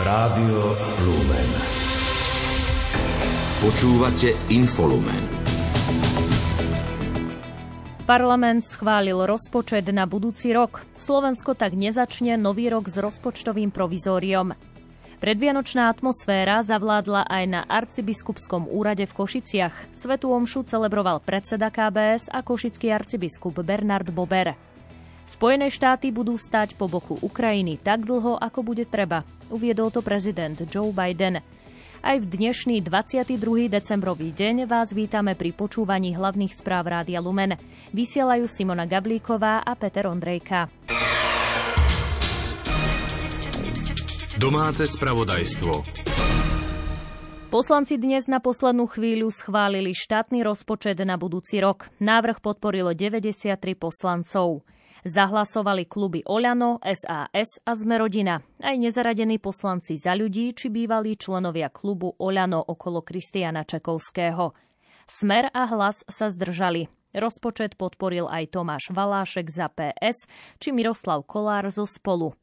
Rádio Lumen. Počúvate Infolumen. Parlament schválil rozpočet na budúci rok. Slovensko tak nezačne nový rok s rozpočtovým provizóriom. Predvianočná atmosféra zavládla aj na arcibiskupskom úrade v Košiciach. Svetu omšu celebroval predseda KBS a košický arcibiskup Bernard Bober. Spojené štáty budú stať po boku Ukrajiny tak dlho, ako bude treba, uviedol to prezident Joe Biden. Aj v dnešný 22. decembrový deň vás vítame pri počúvaní hlavných správ Rádia Lumen. Vysielajú Simona Gablíková a Peter Ondrejka. Domáce spravodajstvo. Poslanci dnes na poslednú chvíľu schválili štátny rozpočet na budúci rok. Návrh podporilo 93 poslancov. Zahlasovali kluby Oľano, SAS a Zmerodina. Aj nezaradení poslanci za ľudí či bývalí členovia klubu Oľano okolo Kristiana Čekovského. Smer a hlas sa zdržali. Rozpočet podporil aj Tomáš Valášek za PS či Miroslav Kolár zo Spolu.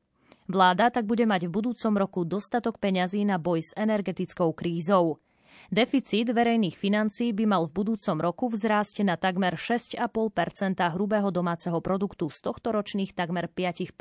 Vláda tak bude mať v budúcom roku dostatok peňazí na boj s energetickou krízou. Deficit verejných financií by mal v budúcom roku vzrásť na takmer 6,5% hrubého domáceho produktu z tohto ročných takmer 5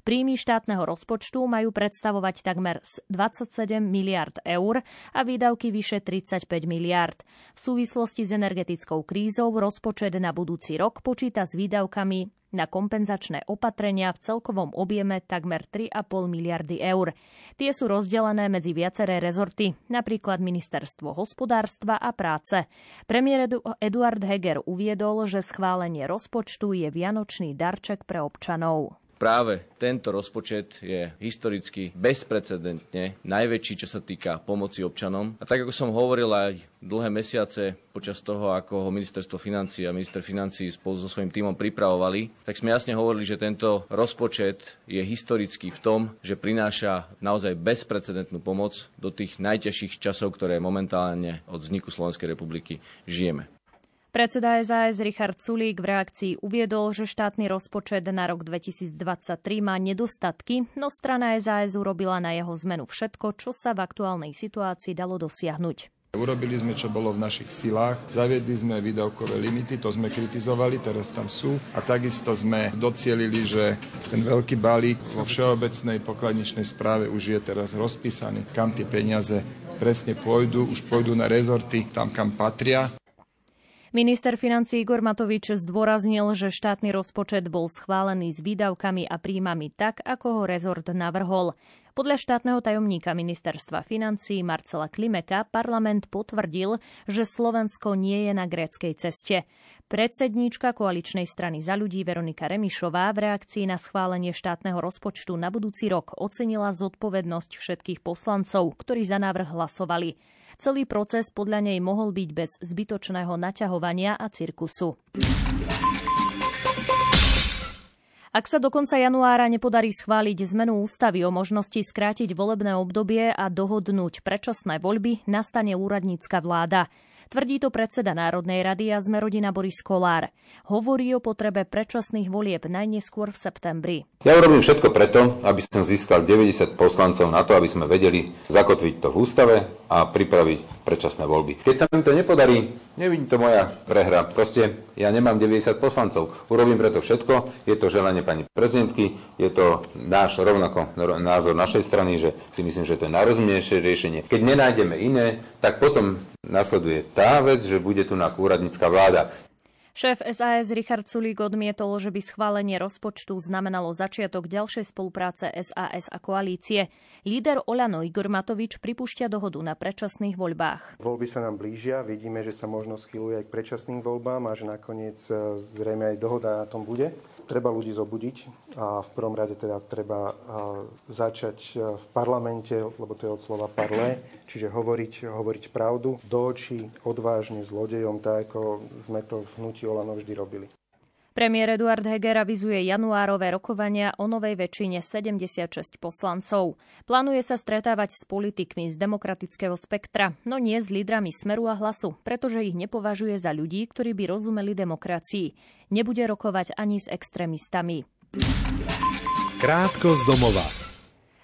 Príjmy štátneho rozpočtu majú predstavovať takmer 27 miliard eur a výdavky vyše 35 miliard. V súvislosti s energetickou krízou rozpočet na budúci rok počíta s výdavkami na kompenzačné opatrenia v celkovom objeme takmer 3,5 miliardy eur. Tie sú rozdelené medzi viaceré rezorty, napríklad Ministerstvo hospodárstva a práce. Premiér Eduard Heger uviedol, že schválenie rozpočtu je vianočný darček pre občanov práve tento rozpočet je historicky bezprecedentne najväčší, čo sa týka pomoci občanom. A tak, ako som hovoril aj dlhé mesiace počas toho, ako ho ministerstvo financí a minister financí spolu so svojím týmom pripravovali, tak sme jasne hovorili, že tento rozpočet je historický v tom, že prináša naozaj bezprecedentnú pomoc do tých najťažších časov, ktoré momentálne od vzniku Slovenskej republiky žijeme. Predseda SAS Richard Sulík v reakcii uviedol, že štátny rozpočet na rok 2023 má nedostatky, no strana SAS urobila na jeho zmenu všetko, čo sa v aktuálnej situácii dalo dosiahnuť. Urobili sme, čo bolo v našich silách. Zaviedli sme výdavkové limity, to sme kritizovali, teraz tam sú. A takisto sme docielili, že ten veľký balík vo všeobecnej pokladničnej správe už je teraz rozpísaný, kam tie peniaze presne pôjdu, už pôjdu na rezorty tam, kam patria. Minister financí Igor Matovič zdôraznil, že štátny rozpočet bol schválený s výdavkami a príjmami tak, ako ho rezort navrhol. Podľa štátneho tajomníka ministerstva financí Marcela Klimeka parlament potvrdil, že Slovensko nie je na gréckej ceste. Predsedníčka koaličnej strany za ľudí Veronika Remišová v reakcii na schválenie štátneho rozpočtu na budúci rok ocenila zodpovednosť všetkých poslancov, ktorí za návrh hlasovali. Celý proces podľa nej mohol byť bez zbytočného naťahovania a cirkusu. Ak sa do konca januára nepodarí schváliť zmenu ústavy o možnosti skrátiť volebné obdobie a dohodnúť predčasné voľby, nastane úradnícka vláda. Tvrdí to predseda Národnej rady a sme rodina Boris Kolár. Hovorí o potrebe predčasných volieb najneskôr v septembri. Ja urobím všetko preto, aby som získal 90 poslancov na to, aby sme vedeli zakotviť to v ústave a pripraviť predčasné voľby. Keď sa mi to nepodarí, nevidím to moja prehra. Proste ja nemám 90 poslancov. Urobím preto všetko. Je to želanie pani prezidentky, je to náš rovnako názor našej strany, že si myslím, že to je najrozumnejšie riešenie. Keď nenájdeme iné, tak potom nasleduje tá vec, že bude tu na úradnícka vláda. Šéf SAS Richard Sulík odmietol, že by schválenie rozpočtu znamenalo začiatok ďalšej spolupráce SAS a koalície. Líder Oľano Igor Matovič pripúšťa dohodu na predčasných voľbách. Voľby sa nám blížia, vidíme, že sa možno schyluje aj k predčasným voľbám a že nakoniec e, zrejme aj dohoda na tom bude treba ľudí zobudiť a v prvom rade teda treba začať v parlamente, lebo to je od slova parle, čiže hovoriť, hovoriť pravdu do očí odvážne zlodejom, tak ako sme to v hnutí Olano vždy robili. Premiér Eduard Heger avizuje januárové rokovania o novej väčšine 76 poslancov. Plánuje sa stretávať s politikmi z demokratického spektra, no nie s lídrami Smeru a Hlasu, pretože ich nepovažuje za ľudí, ktorí by rozumeli demokracii. Nebude rokovať ani s extrémistami. Krátko z domova.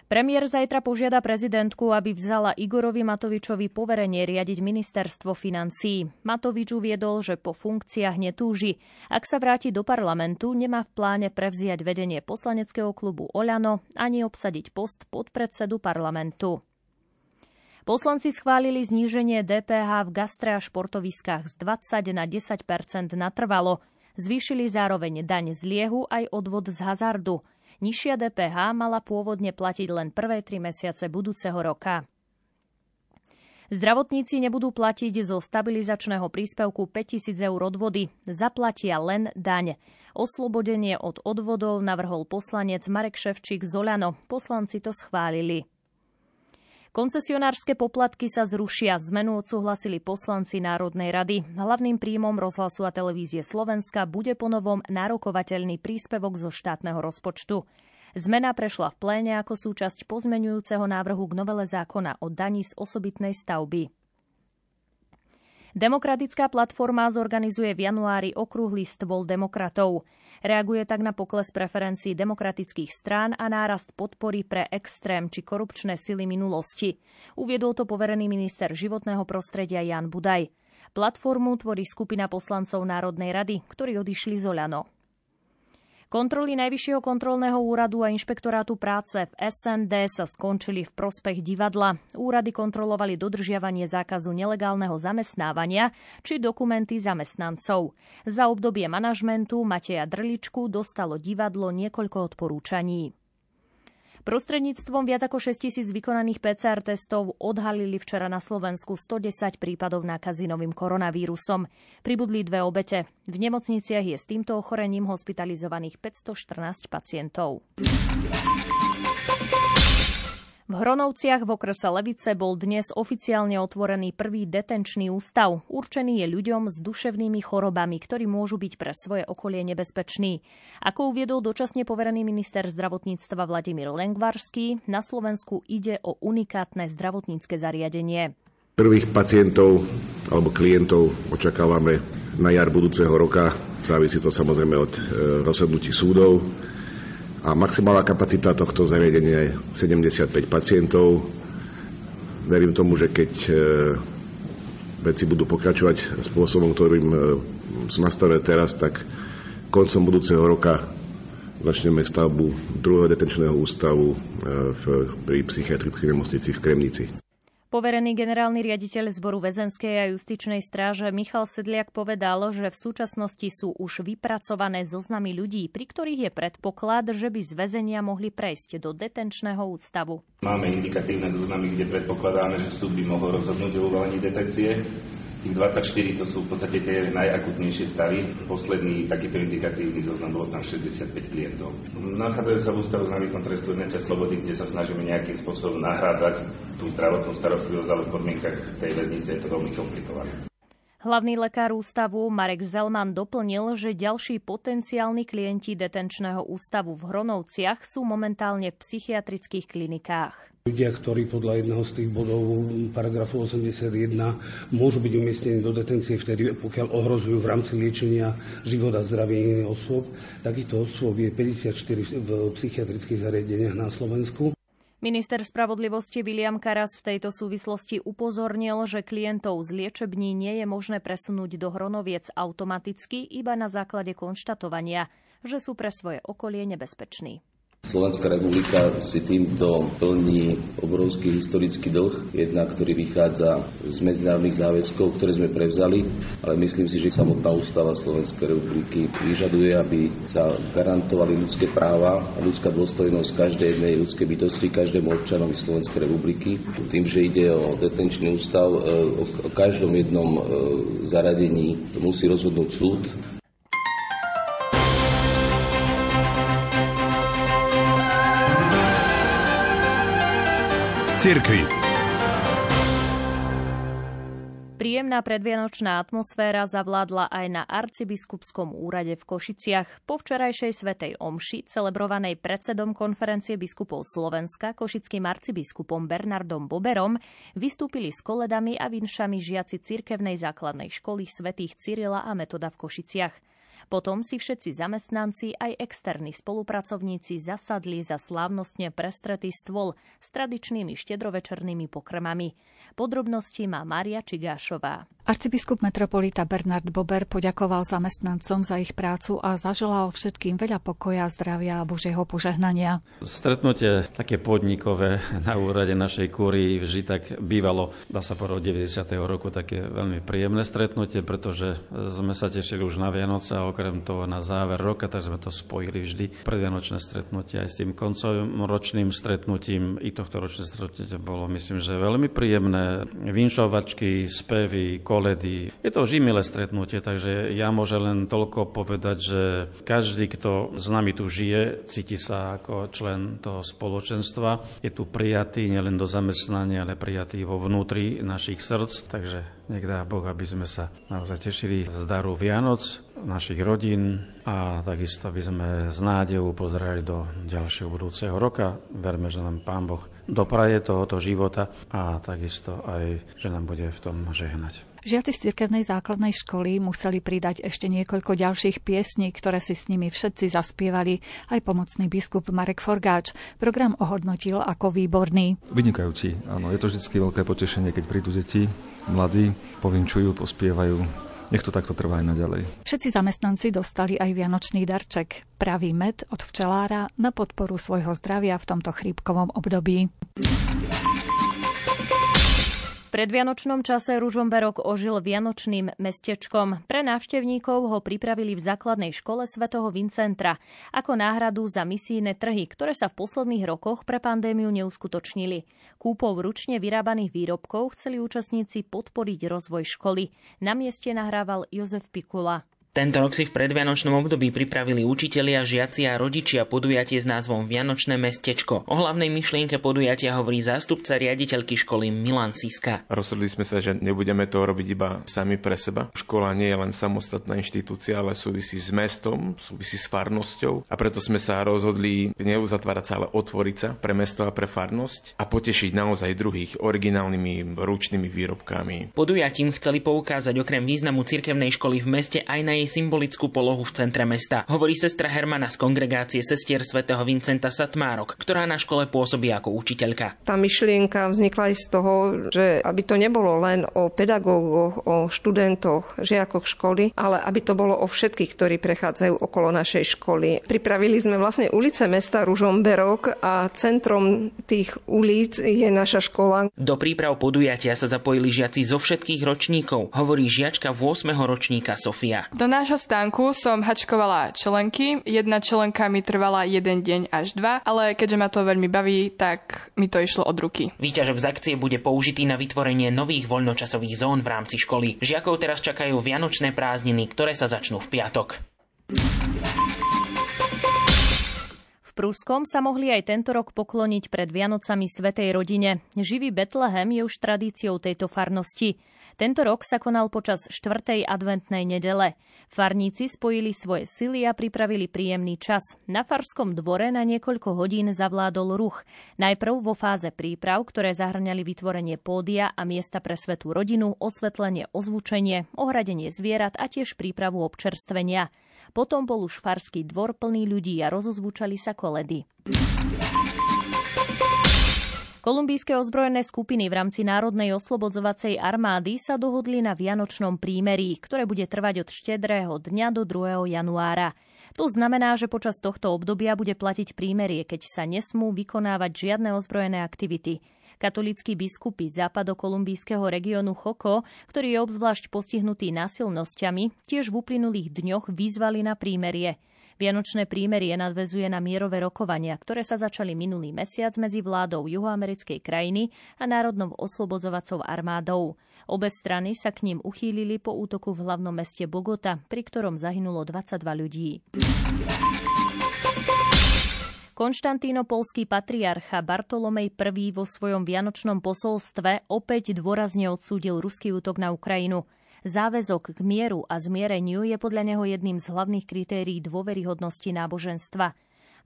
Premiér zajtra požiada prezidentku, aby vzala Igorovi Matovičovi poverenie riadiť ministerstvo financií. Matovič uviedol, že po funkciách netúži. Ak sa vráti do parlamentu, nemá v pláne prevziať vedenie poslaneckého klubu Oľano ani obsadiť post podpredsedu parlamentu. Poslanci schválili zníženie DPH v gastre a športoviskách z 20 na 10% natrvalo. Zvýšili zároveň daň z liehu aj odvod z hazardu. Nižšia DPH mala pôvodne platiť len prvé tri mesiace budúceho roka. Zdravotníci nebudú platiť zo stabilizačného príspevku 5000 eur odvody, zaplatia len daň. Oslobodenie od odvodov navrhol poslanec Marek Ševčík z Olano. Poslanci to schválili. Koncesionárske poplatky sa zrušia. Zmenu odsúhlasili poslanci Národnej rady. Hlavným príjmom rozhlasu a televízie Slovenska bude ponovom nárokovateľný príspevok zo štátneho rozpočtu. Zmena prešla v pléne ako súčasť pozmenujúceho návrhu k novele zákona o daní z osobitnej stavby. Demokratická platforma zorganizuje v januári okrúhly stôl demokratov. Reaguje tak na pokles preferencií demokratických strán a nárast podpory pre extrém či korupčné sily minulosti. Uviedol to poverený minister životného prostredia Jan Budaj. Platformu tvorí skupina poslancov Národnej rady, ktorí odišli z Oľano. Kontroly Najvyššieho kontrolného úradu a inšpektorátu práce v SND sa skončili v prospech divadla. Úrady kontrolovali dodržiavanie zákazu nelegálneho zamestnávania či dokumenty zamestnancov. Za obdobie manažmentu Mateja Drličku dostalo divadlo niekoľko odporúčaní. Prostredníctvom viac ako 6 tisíc vykonaných PCR testov odhalili včera na Slovensku 110 prípadov nákazy novým koronavírusom. Pribudli dve obete. V nemocniciach je s týmto ochorením hospitalizovaných 514 pacientov. V Hronovciach v okrese Levice bol dnes oficiálne otvorený prvý detenčný ústav. Určený je ľuďom s duševnými chorobami, ktorí môžu byť pre svoje okolie nebezpeční. Ako uviedol dočasne poverený minister zdravotníctva Vladimír Lengvarský, na Slovensku ide o unikátne zdravotnícke zariadenie. Prvých pacientov alebo klientov očakávame na jar budúceho roka. Závisí to samozrejme od e, rozhodnutí súdov a maximálna kapacita tohto zariadenia je 75 pacientov. Verím tomu, že keď e, veci budú pokračovať spôsobom, ktorým e, sú nastavené teraz, tak koncom budúceho roka začneme stavbu druhého detenčného ústavu e, v, pri psychiatrickej nemocnici v Kremnici. Poverený generálny riaditeľ zboru väzenskej a justičnej stráže Michal Sedliak povedal, že v súčasnosti sú už vypracované zoznamy ľudí, pri ktorých je predpoklad, že by z väzenia mohli prejsť do detenčného ústavu. Máme indikatívne zoznamy, kde predpokladáme, že súd by mohol rozhodnúť o uvalení detekcie. Tých 24 to sú v podstate tie najakutnejšie stavy. Posledný takýto indikatívny zoznam bolo tam 65 klientov. Nachádzajú sa v ústavu na výkon trestu odňatia slobody, kde sa snažíme nejakým spôsobom nahrádzať tú zdravotnú starostlivosť, ale v podmienkach tej väznice je to veľmi komplikované. Hlavný lekár ústavu Marek Zelman doplnil, že ďalší potenciálni klienti detenčného ústavu v Hronovciach sú momentálne v psychiatrických klinikách. Ľudia, ktorí podľa jedného z tých bodov paragrafu 81 môžu byť umiestnení do detencie vtedy, pokiaľ ohrozujú v rámci liečenia život a zdravie iných osôb. Takýchto osôb je 54 v psychiatrických zariadeniach na Slovensku. Minister spravodlivosti William Karas v tejto súvislosti upozornil, že klientov z liečební nie je možné presunúť do Hronoviec automaticky iba na základe konštatovania, že sú pre svoje okolie nebezpeční. Slovenská republika si týmto plní obrovský historický dlh, jedna, ktorý vychádza z medzinárodných záväzkov, ktoré sme prevzali, ale myslím si, že samotná ústava Slovenskej republiky vyžaduje, aby sa garantovali ľudské práva a ľudská dôstojnosť každej jednej ľudskej bytosti, každému občanovi Slovenskej republiky. Tým, že ide o detenčný ústav, e, o každom jednom e, zaradení musí rozhodnúť súd cirkvi. Príjemná predvianočná atmosféra zavládla aj na arcibiskupskom úrade v Košiciach. Po včerajšej svetej omši, celebrovanej predsedom konferencie biskupov Slovenska, košickým arcibiskupom Bernardom Boberom, vystúpili s koledami a vinšami žiaci cirkevnej základnej školy svätých Cyrila a Metoda v Košiciach. Potom si všetci zamestnanci aj externí spolupracovníci zasadli za slávnostne prestretý stôl s tradičnými štedrovečernými pokrmami. Podrobnosti má Mária Čigášová. Arcibiskup metropolita Bernard Bober poďakoval zamestnancom za ich prácu a zaželal všetkým veľa pokoja, zdravia a Božieho požehnania. Stretnutie také podnikové na úrade našej kúry vždy tak bývalo, dá sa povedať, 90. roku také veľmi príjemné stretnutie, pretože sme sa tešili už na Vianoce a okrem toho na záver roka, tak sme to spojili vždy predvianočné stretnutie aj s tým koncovým ročným stretnutím. I tohto ročné stretnutie bolo, myslím, že veľmi príjemné. Vinšovačky, spevy, koledy. Je to vždy milé stretnutie, takže ja môžem len toľko povedať, že každý, kto s nami tu žije, cíti sa ako člen toho spoločenstva. Je tu prijatý nielen do zamestnania, ale prijatý vo vnútri našich srdc, takže nech dá Boh, aby sme sa naozaj tešili z daru Vianoc, našich rodín a takisto by sme s nádejou pozerali do ďalšieho budúceho roka. Verme, že nám Pán Boh dopraje tohoto života a takisto aj, že nám bude v tom žehnať. Žiaci z cirkevnej základnej školy museli pridať ešte niekoľko ďalších piesní, ktoré si s nimi všetci zaspievali. Aj pomocný biskup Marek Forgáč program ohodnotil ako výborný. Vynikajúci, áno. Je to vždy veľké potešenie, keď prídu deti, mladí, povinčujú, pospievajú. Nech to takto trvá aj naďalej. Všetci zamestnanci dostali aj vianočný darček. Pravý med od včelára na podporu svojho zdravia v tomto chrípkovom období predvianočnom čase Ružomberok ožil vianočným mestečkom. Pre návštevníkov ho pripravili v základnej škole svätého Vincentra ako náhradu za misijné trhy, ktoré sa v posledných rokoch pre pandémiu neuskutočnili. Kúpou ručne vyrábaných výrobkov chceli účastníci podporiť rozvoj školy. Na mieste nahrával Jozef Pikula. Tento rok si v predvianočnom období pripravili učitelia, žiaci a rodičia podujatie s názvom Vianočné mestečko. O hlavnej myšlienke podujatia hovorí zástupca riaditeľky školy Milan Siska. Rozhodli sme sa, že nebudeme to robiť iba sami pre seba. Škola nie je len samostatná inštitúcia, ale súvisí s mestom, súvisí s farnosťou a preto sme sa rozhodli neuzatvárať sa, ale otvoriť sa pre mesto a pre farnosť a potešiť naozaj druhých originálnymi ručnými výrobkami. Podujatím chceli poukázať okrem významu cirkevnej školy v meste aj na jej symbolickú polohu v centre mesta. Hovorí sestra Hermana z kongregácie sestier svätého Vincenta Satmárok, ktorá na škole pôsobí ako učiteľka. Tá myšlienka vznikla aj z toho, že aby to nebolo len o pedagógoch, o študentoch, žiakoch školy, ale aby to bolo o všetkých, ktorí prechádzajú okolo našej školy. Pripravili sme vlastne ulice mesta Ružomberok a centrom tých ulic je naša škola. Do príprav podujatia sa zapojili žiaci zo všetkých ročníkov, hovorí žiačka 8. ročníka Sofia. Do nášho stánku som hačkovala čelenky. Jedna čelenka mi trvala jeden deň až dva, ale keďže ma to veľmi baví, tak mi to išlo od ruky. Výťažok z akcie bude použitý na vytvorenie nových voľnočasových zón v rámci školy. Žiakov teraz čakajú vianočné prázdniny, ktoré sa začnú v piatok. V Pruskom sa mohli aj tento rok pokloniť pred Vianocami Svetej rodine. Živý Betlehem je už tradíciou tejto farnosti. Tento rok sa konal počas 4. adventnej nedele. Farníci spojili svoje sily a pripravili príjemný čas. Na farskom dvore na niekoľko hodín zavládol ruch. Najprv vo fáze príprav, ktoré zahrňali vytvorenie pódia a miesta pre svetú rodinu, osvetlenie, ozvučenie, ohradenie zvierat a tiež prípravu občerstvenia. Potom bol už farský dvor plný ľudí a rozozvučali sa koledy. Kolumbijské ozbrojené skupiny v rámci Národnej oslobodzovacej armády sa dohodli na Vianočnom prímerí, ktoré bude trvať od štedrého dňa do 2. januára. To znamená, že počas tohto obdobia bude platiť prímerie, keď sa nesmú vykonávať žiadne ozbrojené aktivity. Katolícky biskupy západokolumbijského regiónu Choko, ktorý je obzvlášť postihnutý násilnosťami, tiež v uplynulých dňoch vyzvali na prímerie. Vianočné prímerie nadvezuje na mierové rokovania, ktoré sa začali minulý mesiac medzi vládou juhoamerickej krajiny a národnou oslobodzovacou armádou. Obe strany sa k ním uchýlili po útoku v hlavnom meste Bogota, pri ktorom zahynulo 22 ľudí. Konštantínopolský patriarcha Bartolomej I vo svojom vianočnom posolstve opäť dôrazne odsúdil ruský útok na Ukrajinu. Záväzok k mieru a zmiereniu je podľa neho jedným z hlavných kritérií dôveryhodnosti náboženstva.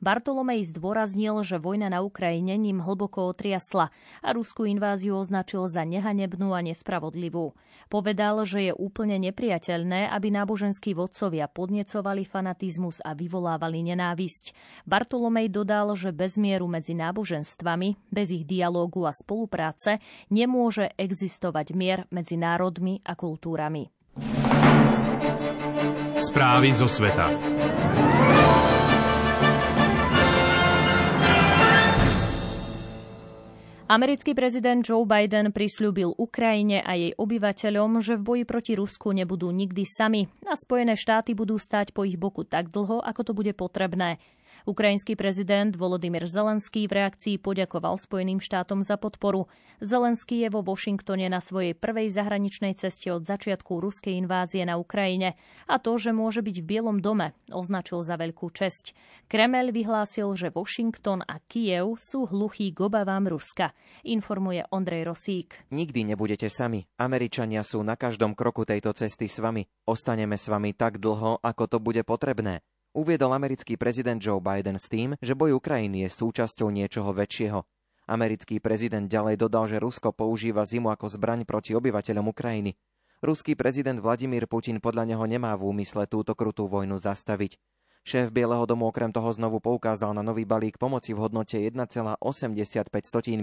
Bartolomej zdôraznil, že vojna na Ukrajine ním hlboko otriasla a ruskú inváziu označil za nehanebnú a nespravodlivú. Povedal, že je úplne nepriateľné, aby náboženskí vodcovia podnecovali fanatizmus a vyvolávali nenávisť. Bartolomej dodal, že bez mieru medzi náboženstvami, bez ich dialógu a spolupráce nemôže existovať mier medzi národmi a kultúrami. Správy zo sveta. Americký prezident Joe Biden prislúbil Ukrajine a jej obyvateľom, že v boji proti Rusku nebudú nikdy sami a Spojené štáty budú stáť po ich boku tak dlho, ako to bude potrebné. Ukrajinský prezident Volodymyr Zelenský v reakcii poďakoval Spojeným štátom za podporu. Zelenský je vo Washingtone na svojej prvej zahraničnej ceste od začiatku ruskej invázie na Ukrajine a to, že môže byť v Bielom dome, označil za veľkú česť. Kremel vyhlásil, že Washington a Kiev sú hluchí k obavám Ruska, informuje Ondrej Rosík. Nikdy nebudete sami. Američania sú na každom kroku tejto cesty s vami. Ostaneme s vami tak dlho, ako to bude potrebné uviedol americký prezident Joe Biden s tým, že boj Ukrajiny je súčasťou niečoho väčšieho. Americký prezident ďalej dodal, že Rusko používa zimu ako zbraň proti obyvateľom Ukrajiny. Ruský prezident Vladimír Putin podľa neho nemá v úmysle túto krutú vojnu zastaviť. Šéf Bieleho domu okrem toho znovu poukázal na nový balík pomoci v hodnote 1,85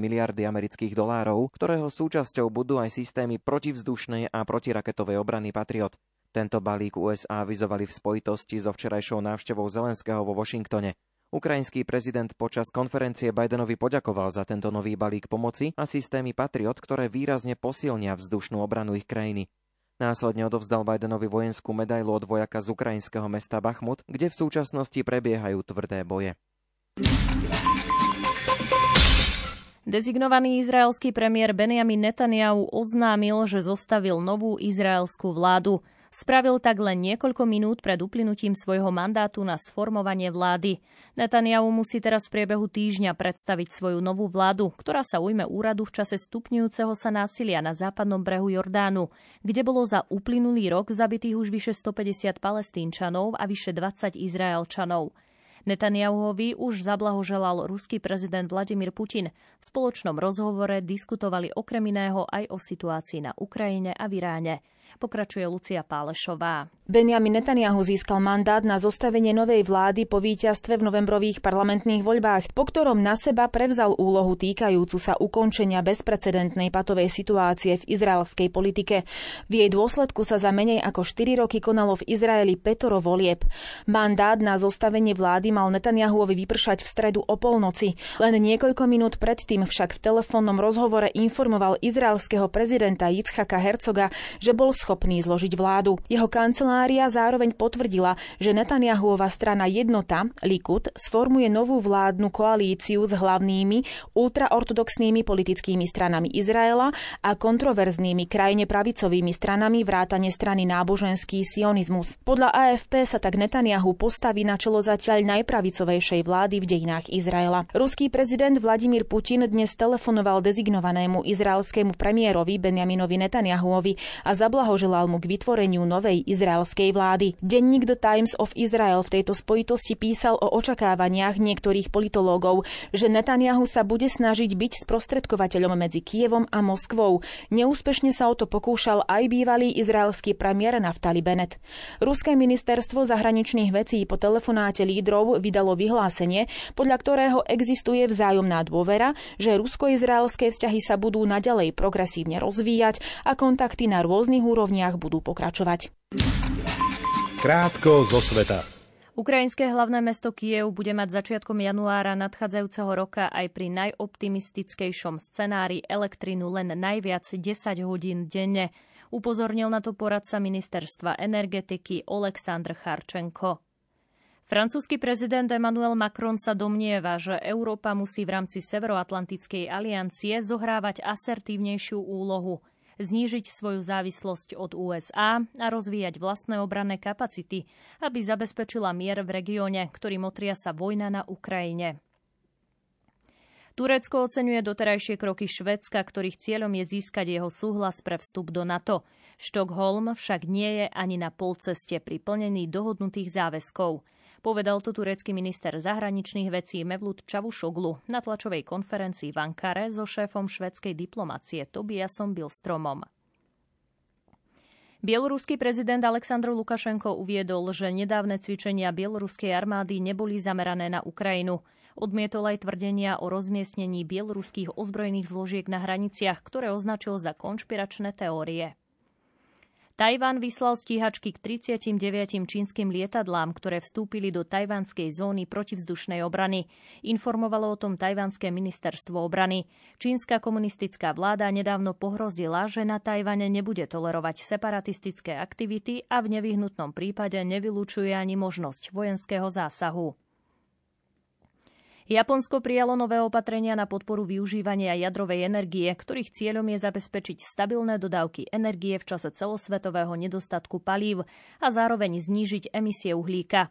miliardy amerických dolárov, ktorého súčasťou budú aj systémy protivzdušnej a protiraketovej obrany Patriot. Tento balík USA avizovali v spojitosti so včerajšou návštevou Zelenského vo Washingtone. Ukrajinský prezident počas konferencie Bidenovi poďakoval za tento nový balík pomoci a systémy Patriot, ktoré výrazne posilnia vzdušnú obranu ich krajiny. Následne odovzdal Bidenovi vojenskú medailu od vojaka z ukrajinského mesta Bachmut, kde v súčasnosti prebiehajú tvrdé boje. Dezignovaný izraelský premiér Benjamin Netanyahu oznámil, že zostavil novú izraelskú vládu. Spravil tak len niekoľko minút pred uplynutím svojho mandátu na sformovanie vlády. Netanyahu musí teraz v priebehu týždňa predstaviť svoju novú vládu, ktorá sa ujme úradu v čase stupňujúceho sa násilia na západnom brehu Jordánu, kde bolo za uplynulý rok zabitých už vyše 150 palestínčanov a vyše 20 Izraelčanov. Netanyahuovi už zablahoželal ruský prezident Vladimír Putin. V spoločnom rozhovore diskutovali okrem iného aj o situácii na Ukrajine a v Iráne. Pokračuje Lucia Pálešová. Benjamin Netanyahu získal mandát na zostavenie novej vlády po víťazstve v novembrových parlamentných voľbách, po ktorom na seba prevzal úlohu týkajúcu sa ukončenia bezprecedentnej patovej situácie v izraelskej politike. V jej dôsledku sa za menej ako 4 roky konalo v Izraeli petoro volieb. Mandát na zostavenie vlády mal Netanyahuovi vypršať v stredu o polnoci. Len niekoľko minút predtým však v telefónnom rozhovore informoval izraelského prezidenta Yitzhaka Hercoga, že bol schopný zložiť vládu. Jeho kancelária zároveň potvrdila, že Netanyahuova strana Jednota, Likud, sformuje novú vládnu koalíciu s hlavnými ultraortodoxnými politickými stranami Izraela a kontroverznými krajine pravicovými stranami vrátane strany náboženský sionizmus. Podľa AFP sa tak Netanyahu postaví na čelo zatiaľ najpravicovejšej vlády v dejinách Izraela. Ruský prezident Vladimír Putin dnes telefonoval dezignovanému izraelskému premiérovi Benjaminovi Netanyahuovi a zablahoželal zablahoželal mu k vytvoreniu novej izraelskej vlády. Denník The Times of Israel v tejto spojitosti písal o očakávaniach niektorých politológov, že Netanyahu sa bude snažiť byť sprostredkovateľom medzi Kievom a Moskvou. Neúspešne sa o to pokúšal aj bývalý izraelský premiér Naftali Bennett. Ruské ministerstvo zahraničných vecí po telefonáte lídrov vydalo vyhlásenie, podľa ktorého existuje vzájomná dôvera, že rusko-izraelské vzťahy sa budú naďalej progresívne rozvíjať a kontakty na rôznych úrovniach úrovniach budú pokračovať. Krátko zo sveta. Ukrajinské hlavné mesto Kiev bude mať začiatkom januára nadchádzajúceho roka aj pri najoptimistickejšom scenári elektrinu len najviac 10 hodín denne. Upozornil na to poradca ministerstva energetiky Oleksandr Charčenko. Francúzsky prezident Emmanuel Macron sa domnieva, že Európa musí v rámci Severoatlantickej aliancie zohrávať asertívnejšiu úlohu – znížiť svoju závislosť od USA a rozvíjať vlastné obranné kapacity, aby zabezpečila mier v regióne, ktorým otria sa vojna na Ukrajine. Turecko oceňuje doterajšie kroky Švedska, ktorých cieľom je získať jeho súhlas pre vstup do NATO. Štokholm však nie je ani na polceste pri plnení dohodnutých záväzkov. Povedal to turecký minister zahraničných vecí Mevlut Čavušoglu na tlačovej konferencii v Ankare so šéfom švedskej diplomácie Tobiasom Bilstromom. Bieloruský prezident Aleksandr Lukašenko uviedol, že nedávne cvičenia bieloruskej armády neboli zamerané na Ukrajinu. Odmietol aj tvrdenia o rozmiestnení bieloruských ozbrojených zložiek na hraniciach, ktoré označil za konšpiračné teórie. Tajvan vyslal stíhačky k 39 čínskym lietadlám, ktoré vstúpili do tajvanskej zóny protivzdušnej obrany. Informovalo o tom tajvanské ministerstvo obrany. Čínska komunistická vláda nedávno pohrozila, že na Tajvane nebude tolerovať separatistické aktivity a v nevyhnutnom prípade nevylučuje ani možnosť vojenského zásahu. Japonsko prijalo nové opatrenia na podporu využívania jadrovej energie, ktorých cieľom je zabezpečiť stabilné dodávky energie v čase celosvetového nedostatku palív a zároveň znížiť emisie uhlíka.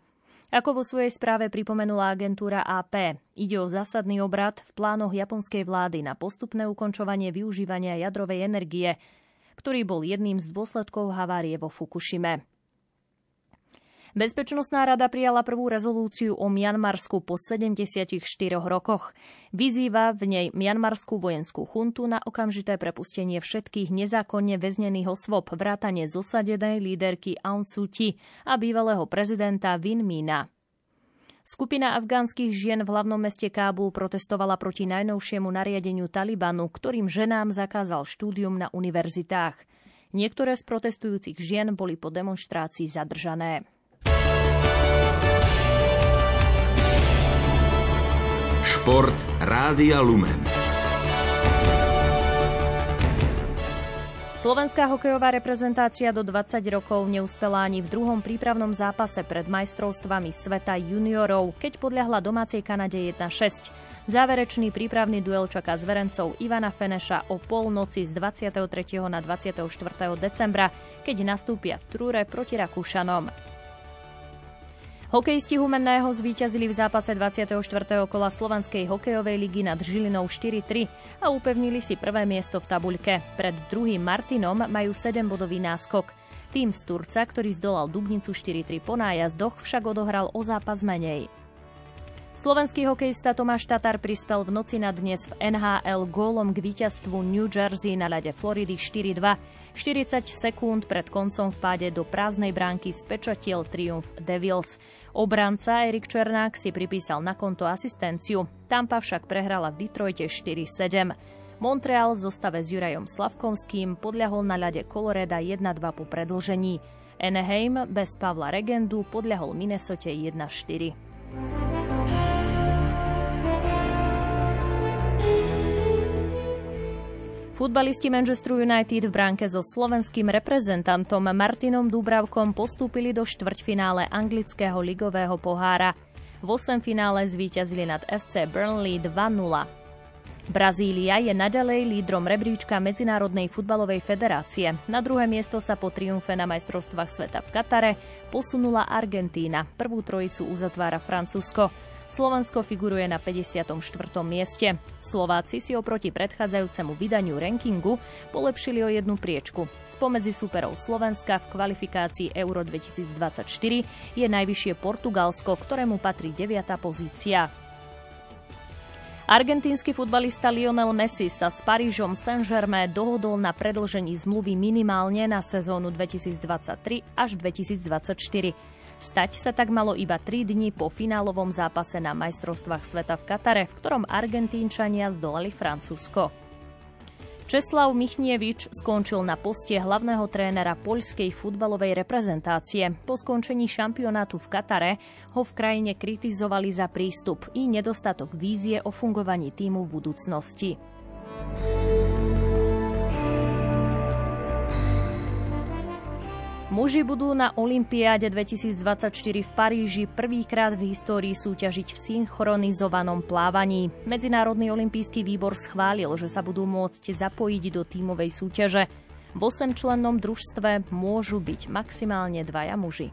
Ako vo svojej správe pripomenula agentúra AP, ide o zásadný obrad v plánoch japonskej vlády na postupné ukončovanie využívania jadrovej energie, ktorý bol jedným z dôsledkov havárie vo Fukushime. Bezpečnostná rada prijala prvú rezolúciu o Mianmarsku po 74 rokoch. Vyzýva v nej Mianmarskú vojenskú chuntu na okamžité prepustenie všetkých nezákonne väznených osôb, vrátane zosadenej líderky Aung Suu Kyi a bývalého prezidenta Win Mina. Skupina afgánskych žien v hlavnom meste Kábul protestovala proti najnovšiemu nariadeniu Talibanu, ktorým ženám zakázal štúdium na univerzitách. Niektoré z protestujúcich žien boli po demonstrácii zadržané. Šport Rádia Lumen. Slovenská hokejová reprezentácia do 20 rokov neúspela ani v druhom prípravnom zápase pred majstrovstvami sveta juniorov, keď podľahla domácej Kanade 1-6. Záverečný prípravný duel čaká zverencov Ivana Feneša o polnoci z 23. na 24. decembra, keď nastúpia v Trúre proti Rakúšanom. Hokejisti Humenného zvíťazili v zápase 24. kola Slovanskej hokejovej ligy nad Žilinou 4-3 a upevnili si prvé miesto v tabuľke. Pred druhým Martinom majú 7-bodový náskok. Tým z Turca, ktorý zdolal Dubnicu 4-3 po nájazdoch, však odohral o zápas menej. Slovenský hokejista Tomáš Tatar prispel v noci na dnes v NHL gólom k víťazstvu New Jersey na ľade Floridy 4-2 40 sekúnd pred koncom v páde do prázdnej bránky spečatil triumf Devils. Obranca Erik Černák si pripísal na konto asistenciu. Tampa však prehrala v Detroite 4-7. Montreal v zostave s Jurajom Slavkovským podľahol na ľade Coloreda 1-2 po predlžení. Anaheim bez Pavla Regendu podľahol Minnesota 1-4. Futbalisti Manchester United v bránke so slovenským reprezentantom Martinom Dúbravkom postúpili do štvrťfinále anglického ligového pohára. V 8 finále zvíťazili nad FC Burnley 2-0. Brazília je naďalej lídrom rebríčka Medzinárodnej futbalovej federácie. Na druhé miesto sa po triumfe na majstrovstvách sveta v Katare posunula Argentína. Prvú trojicu uzatvára Francúzsko. Slovensko figuruje na 54. mieste. Slováci si oproti predchádzajúcemu vydaniu rankingu polepšili o jednu priečku. Spomedzi superov Slovenska v kvalifikácii Euro 2024 je najvyššie Portugalsko, ktorému patrí 9. pozícia. Argentínsky futbalista Lionel Messi sa s Parížom Saint-Germain dohodol na predlžení zmluvy minimálne na sezónu 2023 až 2024. Stať sa tak malo iba 3 dni po finálovom zápase na majstrovstvách sveta v Katare, v ktorom Argentínčania zdolali Francúzsko. Česlav Michnievič skončil na poste hlavného trénera poľskej futbalovej reprezentácie. Po skončení šampionátu v Katare ho v krajine kritizovali za prístup i nedostatok vízie o fungovaní týmu v budúcnosti. Muži budú na Olympiáde 2024 v Paríži prvýkrát v histórii súťažiť v synchronizovanom plávaní. Medzinárodný olimpijský výbor schválil, že sa budú môcť zapojiť do tímovej súťaže. V 8-člennom družstve môžu byť maximálne dvaja muži.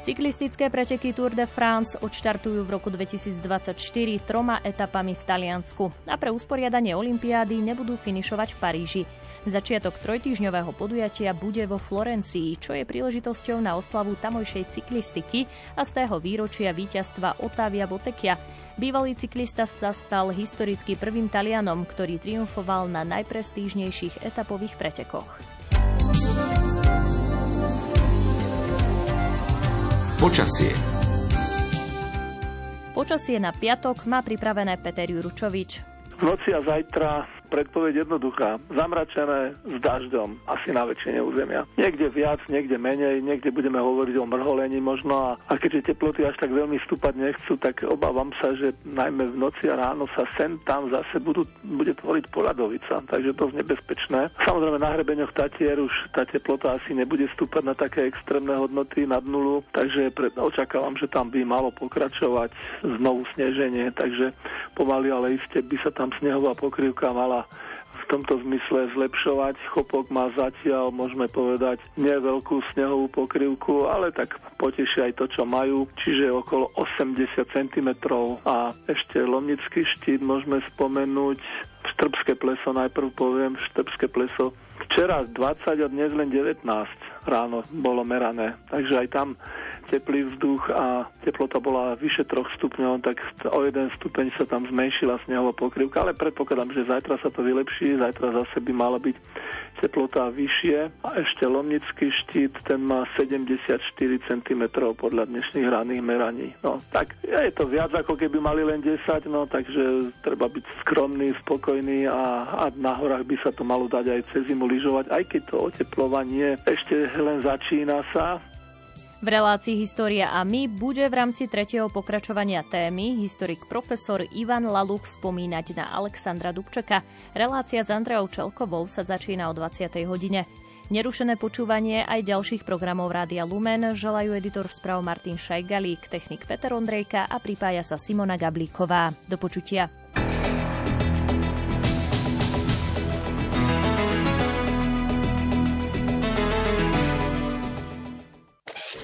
Cyklistické preteky Tour de France odštartujú v roku 2024 troma etapami v Taliansku a pre usporiadanie olympiády nebudú finišovať v Paríži. Začiatok trojtýžňového podujatia bude vo Florencii, čo je príležitosťou na oslavu tamojšej cyklistiky a z tého výročia víťazstva Otávia Botekia. Bývalý cyklista sa stal historicky prvým Talianom, ktorý triumfoval na najprestížnejších etapových pretekoch. Počasie Počasie na piatok má pripravené Peter Juručovič. V noci a zajtra predpoveď jednoduchá. Zamračené s dažďom, asi na väčšine územia. Niekde viac, niekde menej, niekde budeme hovoriť o mrholení možno a, a keďže teploty až tak veľmi stúpať nechcú, tak obávam sa, že najmä v noci a ráno sa sem tam zase budú, bude tvoriť poladovica, takže to je nebezpečné. Samozrejme na hrebeňoch Tatier už tá teplota asi nebude stúpať na také extrémne hodnoty nad nulu, takže pred, očakávam, že tam by malo pokračovať znovu sneženie, takže pomaly ale iste by sa tam snehová pokrývka mala v tomto zmysle zlepšovať. Chopok má zatiaľ, môžeme povedať, nie veľkú snehovú pokrývku, ale tak potešia aj to, čo majú, čiže okolo 80 cm. A ešte Lomnický štít môžeme spomenúť, Štrbské pleso, najprv poviem, Štrbské pleso. Včera 20 a dnes len 19 ráno bolo merané, takže aj tam teplý vzduch a teplota bola vyše 3 stupňov, tak o jeden stupeň sa tam zmenšila snehová pokrývka, ale predpokladám, že zajtra sa to vylepší, zajtra zase by mala byť teplota vyššie a ešte Lomnický štít, ten má 74 cm podľa dnešných ranných meraní. No tak je to viac ako keby mali len 10, no takže treba byť skromný, spokojný a, a na horách by sa to malo dať aj cez zimu lyžovať, aj keď to oteplovanie ešte len začína sa, v relácii História a my bude v rámci tretieho pokračovania témy historik profesor Ivan Laluk spomínať na Alexandra Dubčeka. Relácia s Andreou Čelkovou sa začína o 20. hodine. Nerušené počúvanie aj ďalších programov Rádia Lumen želajú editor správ Martin Šajgalík, technik Peter Ondrejka a pripája sa Simona Gablíková. Do počutia.